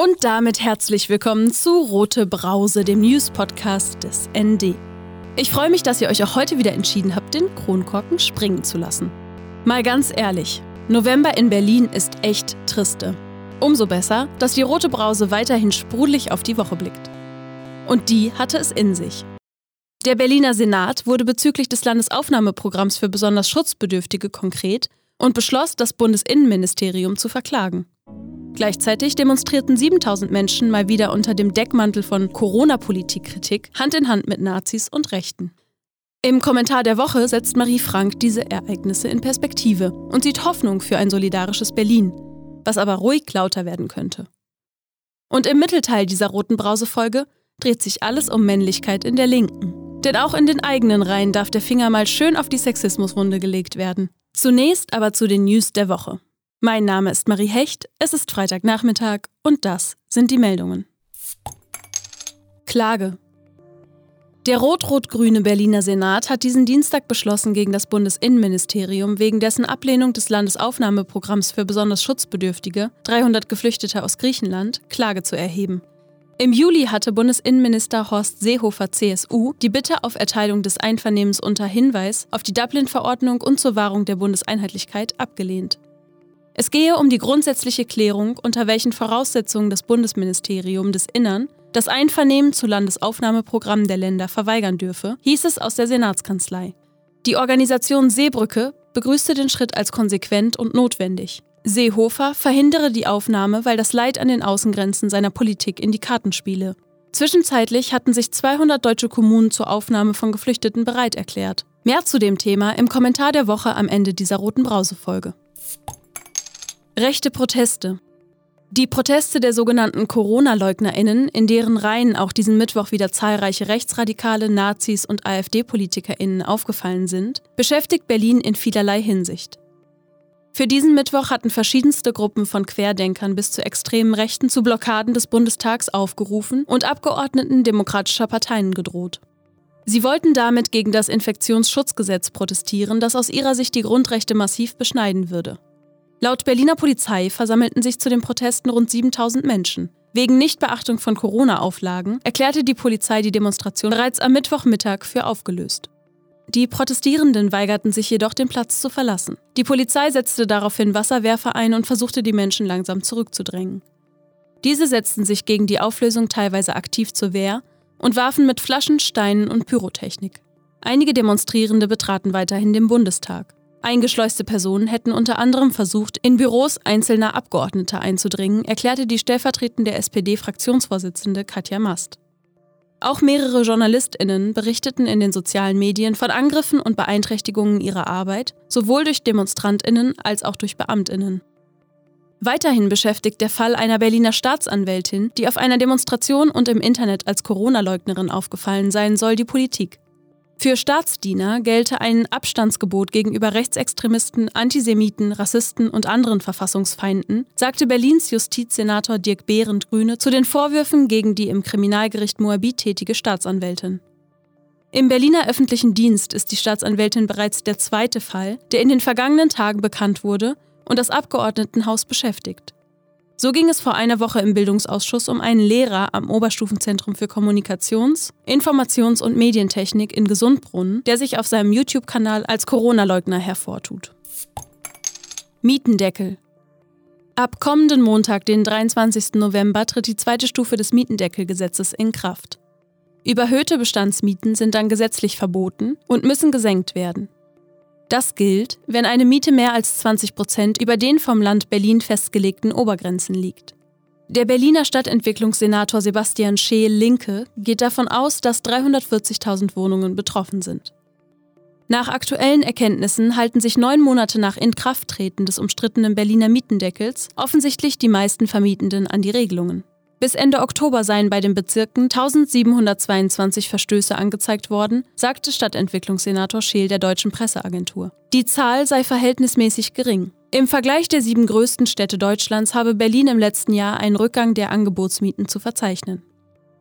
Und damit herzlich willkommen zu Rote Brause, dem News-Podcast des ND. Ich freue mich, dass ihr euch auch heute wieder entschieden habt, den Kronkorken springen zu lassen. Mal ganz ehrlich, November in Berlin ist echt triste. Umso besser, dass die Rote Brause weiterhin sprudelig auf die Woche blickt. Und die hatte es in sich. Der Berliner Senat wurde bezüglich des Landesaufnahmeprogramms für besonders Schutzbedürftige konkret und beschloss, das Bundesinnenministerium zu verklagen. Gleichzeitig demonstrierten 7000 Menschen mal wieder unter dem Deckmantel von Corona-Politikkritik Hand in Hand mit Nazis und Rechten. Im Kommentar der Woche setzt Marie Frank diese Ereignisse in Perspektive und sieht Hoffnung für ein solidarisches Berlin, was aber ruhig lauter werden könnte. Und im Mittelteil dieser roten Brausefolge dreht sich alles um Männlichkeit in der Linken. Denn auch in den eigenen Reihen darf der Finger mal schön auf die Sexismuswunde gelegt werden. Zunächst aber zu den News der Woche. Mein Name ist Marie Hecht, es ist Freitagnachmittag und das sind die Meldungen. Klage. Der rot-rot-grüne Berliner Senat hat diesen Dienstag beschlossen, gegen das Bundesinnenministerium wegen dessen Ablehnung des Landesaufnahmeprogramms für besonders Schutzbedürftige, 300 Geflüchtete aus Griechenland, Klage zu erheben. Im Juli hatte Bundesinnenminister Horst Seehofer CSU die Bitte auf Erteilung des Einvernehmens unter Hinweis auf die Dublin-Verordnung und zur Wahrung der Bundeseinheitlichkeit abgelehnt. Es gehe um die grundsätzliche Klärung, unter welchen Voraussetzungen das Bundesministerium des Innern das Einvernehmen zu Landesaufnahmeprogrammen der Länder verweigern dürfe, hieß es aus der Senatskanzlei. Die Organisation Seebrücke begrüßte den Schritt als konsequent und notwendig. Seehofer verhindere die Aufnahme, weil das Leid an den Außengrenzen seiner Politik in die Karten spiele. Zwischenzeitlich hatten sich 200 deutsche Kommunen zur Aufnahme von Geflüchteten bereit erklärt. Mehr zu dem Thema im Kommentar der Woche am Ende dieser roten Brausefolge. Rechte Proteste. Die Proteste der sogenannten Corona-LeugnerInnen, in deren Reihen auch diesen Mittwoch wieder zahlreiche Rechtsradikale, Nazis und AfD-PolitikerInnen aufgefallen sind, beschäftigt Berlin in vielerlei Hinsicht. Für diesen Mittwoch hatten verschiedenste Gruppen von Querdenkern bis zu extremen Rechten zu Blockaden des Bundestags aufgerufen und Abgeordneten demokratischer Parteien gedroht. Sie wollten damit gegen das Infektionsschutzgesetz protestieren, das aus ihrer Sicht die Grundrechte massiv beschneiden würde. Laut Berliner Polizei versammelten sich zu den Protesten rund 7000 Menschen. Wegen Nichtbeachtung von Corona-Auflagen erklärte die Polizei die Demonstration bereits am Mittwochmittag für aufgelöst. Die Protestierenden weigerten sich jedoch, den Platz zu verlassen. Die Polizei setzte daraufhin Wasserwerfer ein und versuchte, die Menschen langsam zurückzudrängen. Diese setzten sich gegen die Auflösung teilweise aktiv zur Wehr und warfen mit Flaschen, Steinen und Pyrotechnik. Einige Demonstrierende betraten weiterhin den Bundestag. Eingeschleuste Personen hätten unter anderem versucht, in Büros einzelner Abgeordneter einzudringen, erklärte die stellvertretende SPD-Fraktionsvorsitzende Katja Mast. Auch mehrere JournalistInnen berichteten in den sozialen Medien von Angriffen und Beeinträchtigungen ihrer Arbeit, sowohl durch DemonstrantInnen als auch durch BeamtInnen. Weiterhin beschäftigt der Fall einer Berliner Staatsanwältin, die auf einer Demonstration und im Internet als Corona-Leugnerin aufgefallen sein soll, die Politik. Für Staatsdiener gelte ein Abstandsgebot gegenüber Rechtsextremisten, Antisemiten, Rassisten und anderen Verfassungsfeinden, sagte Berlins Justizsenator Dirk Behrendt Grüne zu den Vorwürfen gegen die im Kriminalgericht Moabit tätige Staatsanwältin. Im Berliner öffentlichen Dienst ist die Staatsanwältin bereits der zweite Fall, der in den vergangenen Tagen bekannt wurde und das Abgeordnetenhaus beschäftigt. So ging es vor einer Woche im Bildungsausschuss um einen Lehrer am Oberstufenzentrum für Kommunikations-, Informations- und Medientechnik in Gesundbrunnen, der sich auf seinem YouTube-Kanal als Corona-Leugner hervortut. Mietendeckel. Ab kommenden Montag, den 23. November, tritt die zweite Stufe des Mietendeckelgesetzes in Kraft. Überhöhte Bestandsmieten sind dann gesetzlich verboten und müssen gesenkt werden. Das gilt, wenn eine Miete mehr als 20 Prozent über den vom Land Berlin festgelegten Obergrenzen liegt. Der Berliner Stadtentwicklungssenator Sebastian Scheel Linke geht davon aus, dass 340.000 Wohnungen betroffen sind. Nach aktuellen Erkenntnissen halten sich neun Monate nach Inkrafttreten des umstrittenen Berliner Mietendeckels offensichtlich die meisten Vermietenden an die Regelungen. Bis Ende Oktober seien bei den Bezirken 1722 Verstöße angezeigt worden, sagte Stadtentwicklungssenator Scheel der deutschen Presseagentur. Die Zahl sei verhältnismäßig gering. Im Vergleich der sieben größten Städte Deutschlands habe Berlin im letzten Jahr einen Rückgang der Angebotsmieten zu verzeichnen.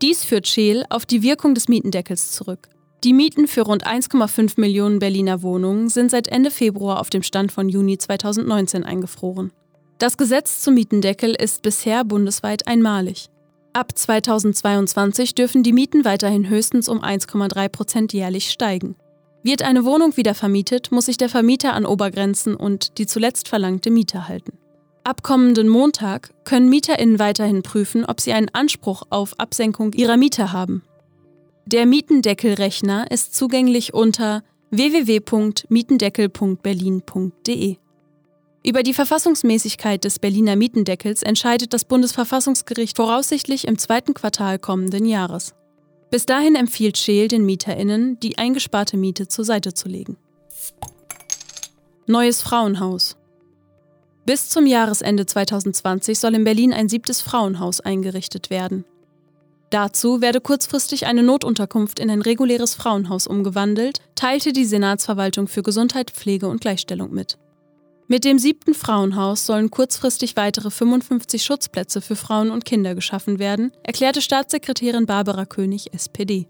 Dies führt Scheel auf die Wirkung des Mietendeckels zurück. Die Mieten für rund 1,5 Millionen Berliner Wohnungen sind seit Ende Februar auf dem Stand von Juni 2019 eingefroren. Das Gesetz zum Mietendeckel ist bisher bundesweit einmalig. Ab 2022 dürfen die Mieten weiterhin höchstens um 1,3 Prozent jährlich steigen. Wird eine Wohnung wieder vermietet, muss sich der Vermieter an Obergrenzen und die zuletzt verlangte Miete halten. Ab kommenden Montag können MieterInnen weiterhin prüfen, ob sie einen Anspruch auf Absenkung ihrer Miete haben. Der Mietendeckelrechner ist zugänglich unter www.mietendeckel.berlin.de. Über die Verfassungsmäßigkeit des Berliner Mietendeckels entscheidet das Bundesverfassungsgericht voraussichtlich im zweiten Quartal kommenden Jahres. Bis dahin empfiehlt Scheel den MieterInnen, die eingesparte Miete zur Seite zu legen. Neues Frauenhaus. Bis zum Jahresende 2020 soll in Berlin ein siebtes Frauenhaus eingerichtet werden. Dazu werde kurzfristig eine Notunterkunft in ein reguläres Frauenhaus umgewandelt, teilte die Senatsverwaltung für Gesundheit, Pflege und Gleichstellung mit. Mit dem siebten Frauenhaus sollen kurzfristig weitere 55 Schutzplätze für Frauen und Kinder geschaffen werden, erklärte Staatssekretärin Barbara König, SPD.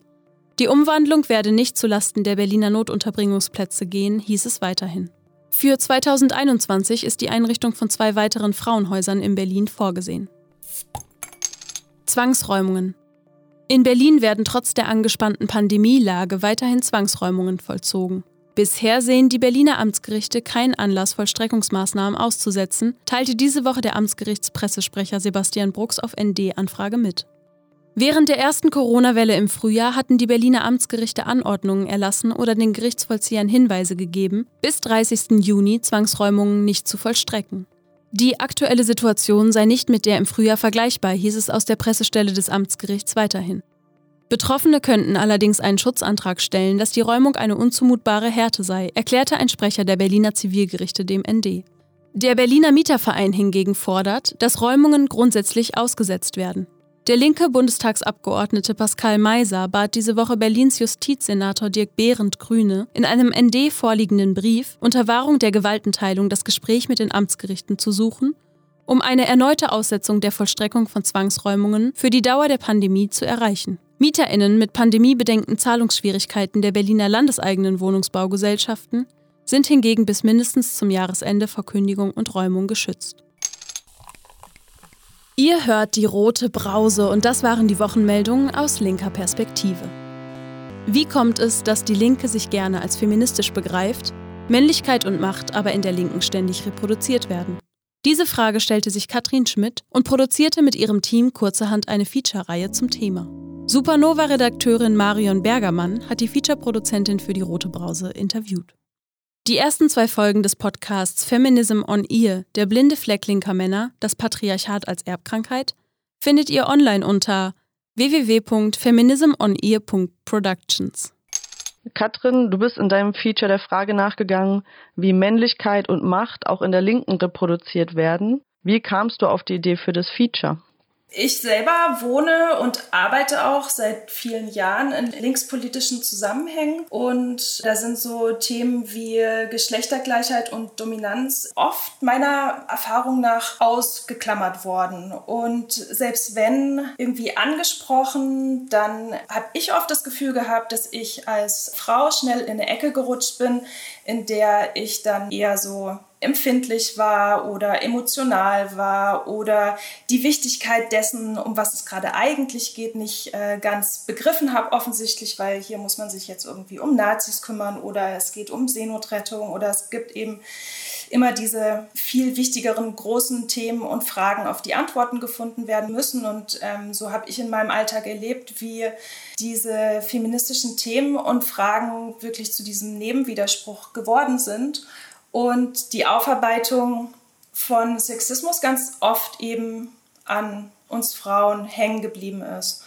Die Umwandlung werde nicht zulasten der Berliner Notunterbringungsplätze gehen, hieß es weiterhin. Für 2021 ist die Einrichtung von zwei weiteren Frauenhäusern in Berlin vorgesehen. Zwangsräumungen. In Berlin werden trotz der angespannten Pandemielage weiterhin Zwangsräumungen vollzogen. Bisher sehen die Berliner Amtsgerichte keinen Anlass, Vollstreckungsmaßnahmen auszusetzen, teilte diese Woche der Amtsgerichtspressesprecher Sebastian Brucks auf ND-Anfrage mit. Während der ersten Corona-Welle im Frühjahr hatten die Berliner Amtsgerichte Anordnungen erlassen oder den Gerichtsvollziehern Hinweise gegeben, bis 30. Juni Zwangsräumungen nicht zu vollstrecken. Die aktuelle Situation sei nicht mit der im Frühjahr vergleichbar, hieß es aus der Pressestelle des Amtsgerichts weiterhin. Betroffene könnten allerdings einen Schutzantrag stellen, dass die Räumung eine unzumutbare Härte sei, erklärte ein Sprecher der Berliner Zivilgerichte dem ND. Der Berliner Mieterverein hingegen fordert, dass Räumungen grundsätzlich ausgesetzt werden. Der linke Bundestagsabgeordnete Pascal Meiser bat diese Woche Berlins Justizsenator Dirk Behrendt Grüne in einem ND vorliegenden Brief unter Wahrung der Gewaltenteilung das Gespräch mit den Amtsgerichten zu suchen, um eine erneute Aussetzung der Vollstreckung von Zwangsräumungen für die Dauer der Pandemie zu erreichen. MieterInnen mit pandemiebedingten Zahlungsschwierigkeiten der Berliner landeseigenen Wohnungsbaugesellschaften sind hingegen bis mindestens zum Jahresende vor Kündigung und Räumung geschützt. Ihr hört die rote Brause und das waren die Wochenmeldungen aus linker Perspektive. Wie kommt es, dass die Linke sich gerne als feministisch begreift, Männlichkeit und Macht aber in der Linken ständig reproduziert werden? Diese Frage stellte sich Katrin Schmidt und produzierte mit ihrem Team kurzerhand eine Feature-Reihe zum Thema. Supernova-Redakteurin Marion Bergermann hat die Feature-Produzentin für die Rote Brause interviewt. Die ersten zwei Folgen des Podcasts Feminism on Ear, der blinde Fleck linker Männer, das Patriarchat als Erbkrankheit, findet ihr online unter www.feminismonear.productions. Katrin, du bist in deinem Feature der Frage nachgegangen, wie Männlichkeit und Macht auch in der Linken reproduziert werden. Wie kamst du auf die Idee für das Feature? Ich selber wohne und arbeite auch seit vielen Jahren in linkspolitischen Zusammenhängen und da sind so Themen wie Geschlechtergleichheit und Dominanz oft meiner Erfahrung nach ausgeklammert worden. Und selbst wenn irgendwie angesprochen, dann habe ich oft das Gefühl gehabt, dass ich als Frau schnell in eine Ecke gerutscht bin, in der ich dann eher so empfindlich war oder emotional war oder die Wichtigkeit dessen, um was es gerade eigentlich geht, nicht äh, ganz begriffen habe, offensichtlich, weil hier muss man sich jetzt irgendwie um Nazis kümmern oder es geht um Seenotrettung oder es gibt eben immer diese viel wichtigeren großen Themen und Fragen, auf die Antworten gefunden werden müssen. Und ähm, so habe ich in meinem Alltag erlebt, wie diese feministischen Themen und Fragen wirklich zu diesem Nebenwiderspruch geworden sind und die Aufarbeitung von Sexismus ganz oft eben an uns Frauen hängen geblieben ist.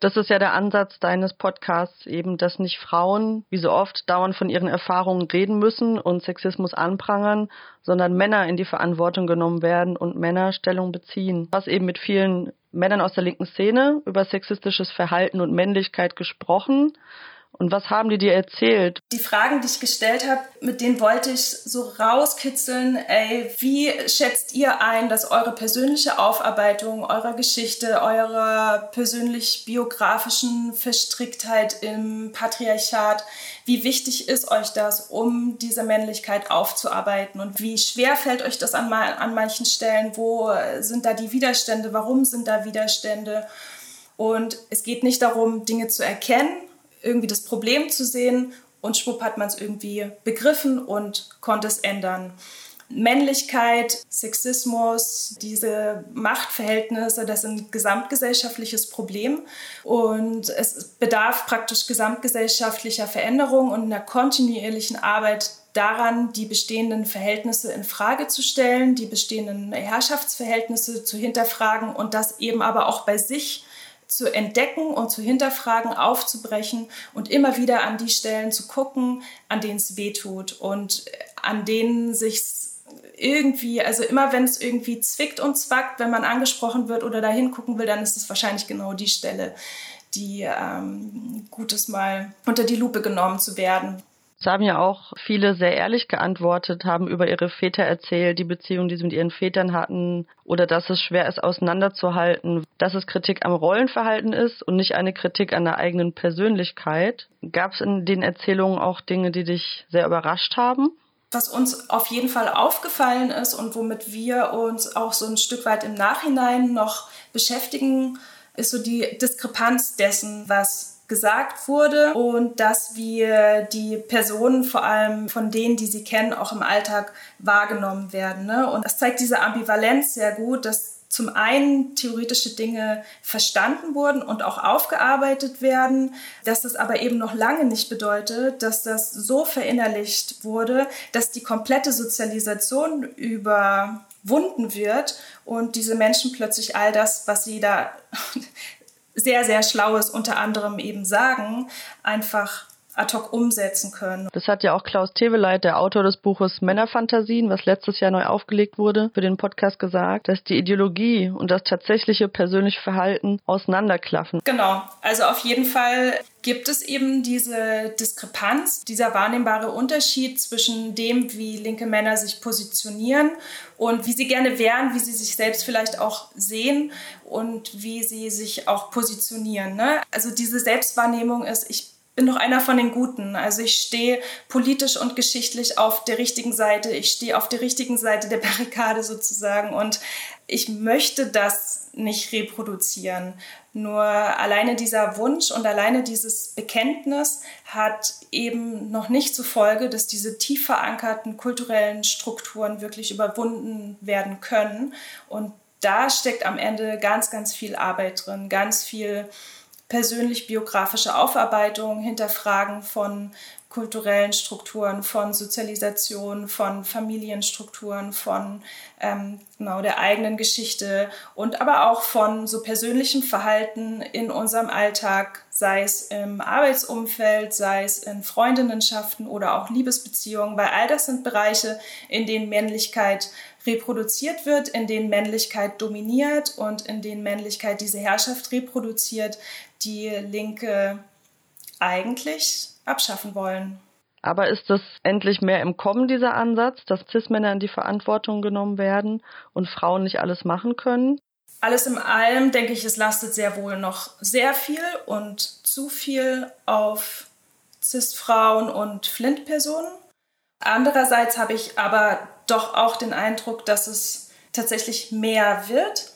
Das ist ja der Ansatz deines Podcasts, eben, dass nicht Frauen, wie so oft, dauernd von ihren Erfahrungen reden müssen und Sexismus anprangern, sondern Männer in die Verantwortung genommen werden und Männer Stellung beziehen. Hast eben mit vielen Männern aus der linken Szene über sexistisches Verhalten und Männlichkeit gesprochen Und was haben die dir erzählt? Die Fragen, die ich gestellt habe, mit denen wollte ich so rauskitzeln, ey, wie schätzt ihr ein, dass eure persönliche Aufarbeitung eurer Geschichte, eurer persönlich biografischen Verstricktheit im Patriarchat, wie wichtig ist euch das, um diese Männlichkeit aufzuarbeiten? Und wie schwer fällt euch das an, an manchen Stellen? Wo sind da die Widerstände? Warum sind da Widerstände? Und es geht nicht darum, Dinge zu erkennen, irgendwie das Problem zu sehen und schwupp hat man es irgendwie begriffen und konnte es ändern. Männlichkeit, Sexismus, diese Machtverhältnisse, das ein gesamtgesellschaftliches Problem und es bedarf praktisch gesamtgesellschaftlicher Veränderung und einer kontinuierlichen Arbeit daran, die bestehenden Verhältnisse in Frage zu stellen, die bestehenden Herrschaftsverhältnisse zu hinterfragen und das eben aber auch bei sich zu entdecken und zu hinterfragen, aufzubrechen und immer wieder an die Stellen zu gucken, an denen es weh tut und an denen sich irgendwie, also immer wenn es irgendwie zwickt und zwackt, wenn man angesprochen wird oder da hingucken will, dann ist es wahrscheinlich genau die Stelle, die ähm, gut ist, mal unter die Lupe genommen zu werden. Es haben ja auch viele sehr ehrlich geantwortet, haben über ihre Väter erzählt, die Beziehung, die sie mit ihren Vätern hatten, oder dass es schwer ist, auseinanderzuhalten, dass es Kritik am Rollenverhalten ist und nicht eine Kritik an der eigenen Persönlichkeit. Gab es in den Erzählungen auch Dinge, die dich sehr überrascht haben? Was uns auf jeden Fall aufgefallen ist und womit wir uns auch so ein Stück weit im Nachhinein noch beschäftigen, ist so die Diskrepanz dessen, was gesagt wurde und dass wir die Personen vor allem von denen, die sie kennen, auch im Alltag wahrgenommen werden. Ne? Und das zeigt diese Ambivalenz sehr gut, dass zum einen theoretische Dinge verstanden wurden und auch aufgearbeitet werden, dass das aber eben noch lange nicht bedeutet, dass das so verinnerlicht wurde, dass die komplette Sozialisation überwunden wird und diese Menschen plötzlich all das, was sie da sehr, sehr Schlaues unter anderem eben sagen, einfach ad hoc umsetzen können. Das hat ja auch Klaus Teweleit, der Autor des Buches Männerfantasien, was letztes Jahr neu aufgelegt wurde, für den Podcast gesagt, dass die Ideologie und das tatsächliche persönliche Verhalten auseinanderklaffen. Genau, also auf jeden Fall gibt es eben diese Diskrepanz, dieser wahrnehmbare Unterschied zwischen dem, wie linke Männer sich positionieren und wie sie gerne wären, wie sie sich selbst vielleicht auch sehen und wie sie sich auch positionieren. Ne? Also diese Selbstwahrnehmung ist, ich bin doch einer von den Guten. Also ich stehe politisch und geschichtlich auf der richtigen Seite. Ich stehe auf der richtigen Seite der Barrikade sozusagen. Und ich möchte das nicht reproduzieren. Nur alleine dieser Wunsch und alleine dieses Bekenntnis hat eben noch nicht zur Folge, dass diese tief verankerten kulturellen Strukturen wirklich überwunden werden können. Und da steckt am Ende ganz, ganz viel Arbeit drin, ganz viel persönlich biografische Aufarbeitung, Hinterfragen von kulturellen Strukturen, von Sozialisation, von Familienstrukturen, von ähm, genau der eigenen Geschichte und aber auch von so persönlichem Verhalten in unserem Alltag, sei es im Arbeitsumfeld, sei es in Freundinnenschaften oder auch Liebesbeziehungen, weil all das sind Bereiche, in denen Männlichkeit reproduziert wird, in denen Männlichkeit dominiert und in denen Männlichkeit diese Herrschaft reproduziert, die Linke eigentlich abschaffen wollen. Aber ist es endlich mehr im Kommen, dieser Ansatz, dass Cis-Männer in die Verantwortung genommen werden und Frauen nicht alles machen können? Alles in allem denke ich, es lastet sehr wohl noch sehr viel und zu viel auf Cis-Frauen und Flint-Personen. Andererseits habe ich aber doch auch den Eindruck, dass es tatsächlich mehr wird.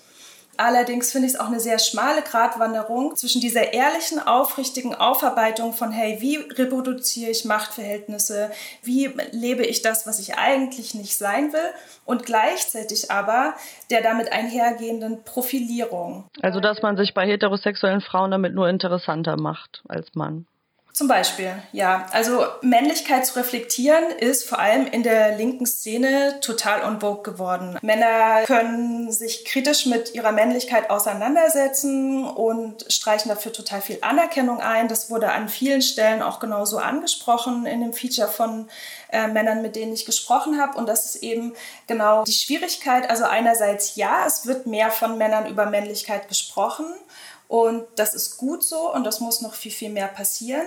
Allerdings finde ich es auch eine sehr schmale Gratwanderung zwischen dieser ehrlichen, aufrichtigen Aufarbeitung von, hey, wie reproduziere ich Machtverhältnisse, wie lebe ich das, was ich eigentlich nicht sein will, und gleichzeitig aber der damit einhergehenden Profilierung. Also, dass man sich bei heterosexuellen Frauen damit nur interessanter macht als Mann. Zum Beispiel, ja. Also Männlichkeit zu reflektieren ist vor allem in der linken Szene total on vogue geworden. Männer können sich kritisch mit ihrer Männlichkeit auseinandersetzen und streichen dafür total viel Anerkennung ein. Das wurde an vielen Stellen auch genauso angesprochen in dem Feature von äh, Männern, mit denen ich gesprochen habe. Und das ist eben genau die Schwierigkeit. Also einerseits ja, es wird mehr von Männern über Männlichkeit gesprochen. Und das ist gut so und das muss noch viel, viel mehr passieren.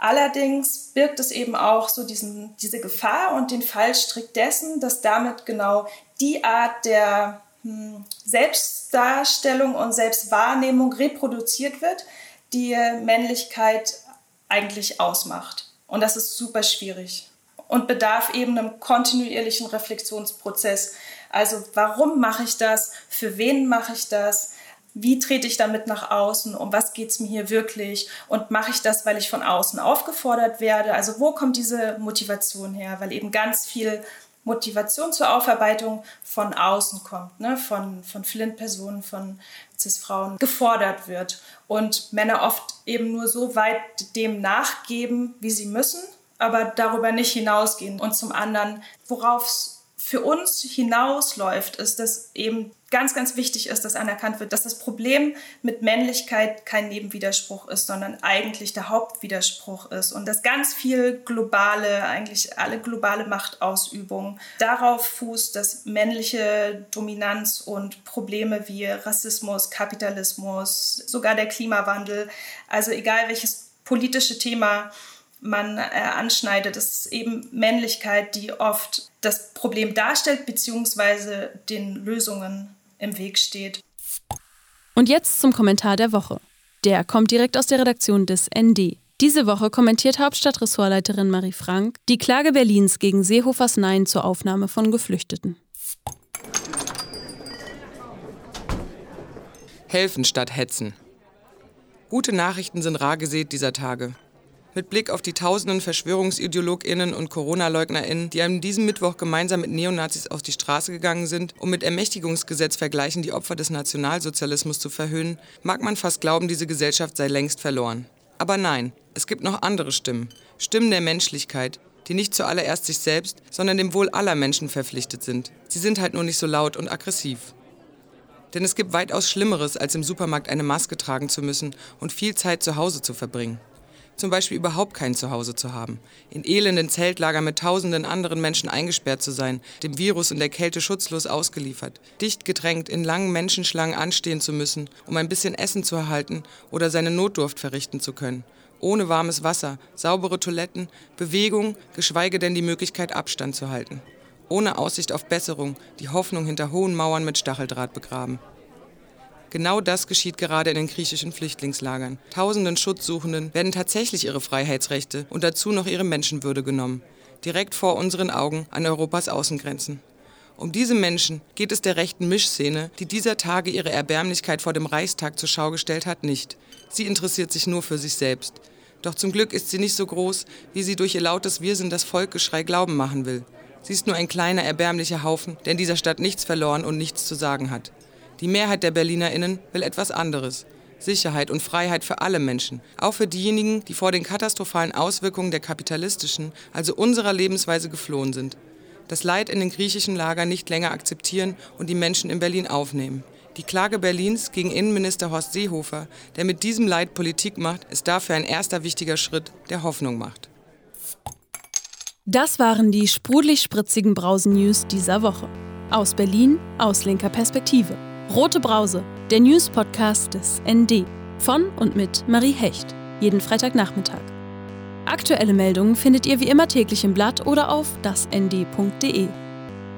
Allerdings birgt es eben auch so diesen, diese Gefahr und den Fallstrick dessen, dass damit genau die Art der hm, Selbstdarstellung und Selbstwahrnehmung reproduziert wird, die Männlichkeit eigentlich ausmacht. Und das ist super schwierig und bedarf eben einem kontinuierlichen Reflexionsprozess. Also warum mache ich das? Für wen mache ich das? Wie trete ich damit nach außen? Um was geht es mir hier wirklich? Und mache ich das, weil ich von außen aufgefordert werde? Also wo kommt diese Motivation her? Weil eben ganz viel Motivation zur Aufarbeitung von außen kommt, ne? von, von Flint-Personen, von Cis-Frauen gefordert wird. Und Männer oft eben nur so weit dem nachgeben, wie sie müssen, aber darüber nicht hinausgehen. Und zum anderen, worauf es für uns hinausläuft, ist, dass eben ganz, ganz wichtig ist, dass anerkannt wird, dass das Problem mit Männlichkeit kein Nebenwiderspruch ist, sondern eigentlich der Hauptwiderspruch ist und dass ganz viel globale, eigentlich alle globale Machtausübung darauf fußt, dass männliche Dominanz und Probleme wie Rassismus, Kapitalismus, sogar der Klimawandel, also egal welches politische Thema man äh, anschneidet, ist eben Männlichkeit, die oft das Problem darstellt, beziehungsweise den Lösungen im Weg steht. Und jetzt zum Kommentar der Woche. Der kommt direkt aus der Redaktion des ND. Diese Woche kommentiert Hauptstadtressortleiterin Marie Frank die Klage Berlins gegen Seehofers Nein zur Aufnahme von Geflüchteten. Helfen statt hetzen. Gute Nachrichten sind rar gesät dieser Tage. Mit Blick auf die tausenden VerschwörungsideologInnen und Corona-LeugnerInnen, die an diesem Mittwoch gemeinsam mit Neonazis auf die Straße gegangen sind, um mit Ermächtigungsgesetz vergleichen die Opfer des Nationalsozialismus zu verhöhnen, mag man fast glauben, diese Gesellschaft sei längst verloren. Aber nein, es gibt noch andere Stimmen. Stimmen der Menschlichkeit, die nicht zuallererst sich selbst, sondern dem Wohl aller Menschen verpflichtet sind. Sie sind halt nur nicht so laut und aggressiv. Denn es gibt weitaus Schlimmeres, als im Supermarkt eine Maske tragen zu müssen und viel Zeit zu Hause zu verbringen zum Beispiel überhaupt kein Zuhause zu haben, in elenden Zeltlagern mit tausenden anderen Menschen eingesperrt zu sein, dem Virus und der Kälte schutzlos ausgeliefert, dicht gedrängt in langen Menschenschlangen anstehen zu müssen, um ein bisschen Essen zu erhalten oder seine Notdurft verrichten zu können, ohne warmes Wasser, saubere Toiletten, Bewegung, geschweige denn die Möglichkeit Abstand zu halten, ohne Aussicht auf Besserung, die Hoffnung hinter hohen Mauern mit Stacheldraht begraben. Genau das geschieht gerade in den griechischen Flüchtlingslagern. Tausenden Schutzsuchenden werden tatsächlich ihre Freiheitsrechte und dazu noch ihre Menschenwürde genommen. Direkt vor unseren Augen an Europas Außengrenzen. Um diese Menschen geht es der rechten Mischszene, die dieser Tage ihre Erbärmlichkeit vor dem Reichstag zur Schau gestellt hat, nicht. Sie interessiert sich nur für sich selbst. Doch zum Glück ist sie nicht so groß, wie sie durch ihr lautes Wirsinn das Volkgeschrei glauben machen will. Sie ist nur ein kleiner, erbärmlicher Haufen, der in dieser Stadt nichts verloren und nichts zu sagen hat. Die Mehrheit der BerlinerInnen will etwas anderes. Sicherheit und Freiheit für alle Menschen, auch für diejenigen, die vor den katastrophalen Auswirkungen der kapitalistischen, also unserer Lebensweise geflohen sind. Das Leid in den griechischen Lagern nicht länger akzeptieren und die Menschen in Berlin aufnehmen. Die Klage Berlins gegen Innenminister Horst Seehofer, der mit diesem Leid Politik macht, ist dafür ein erster wichtiger Schritt, der Hoffnung macht. Das waren die sprudelig spritzigen Brausen-News dieser Woche. Aus Berlin, aus linker Perspektive. Rote Brause, der News-Podcast des ND. Von und mit Marie Hecht. Jeden Freitagnachmittag. Aktuelle Meldungen findet ihr wie immer täglich im Blatt oder auf dasnd.de.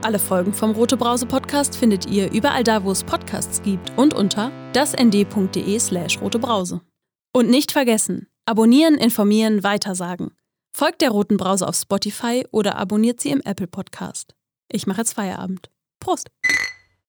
Alle Folgen vom Rote Brause Podcast findet ihr überall da, wo es Podcasts gibt und unter dasnd.de/slash rotebrause. Und nicht vergessen: Abonnieren, informieren, weitersagen. Folgt der Roten Brause auf Spotify oder abonniert sie im Apple Podcast. Ich mache jetzt Feierabend. Prost!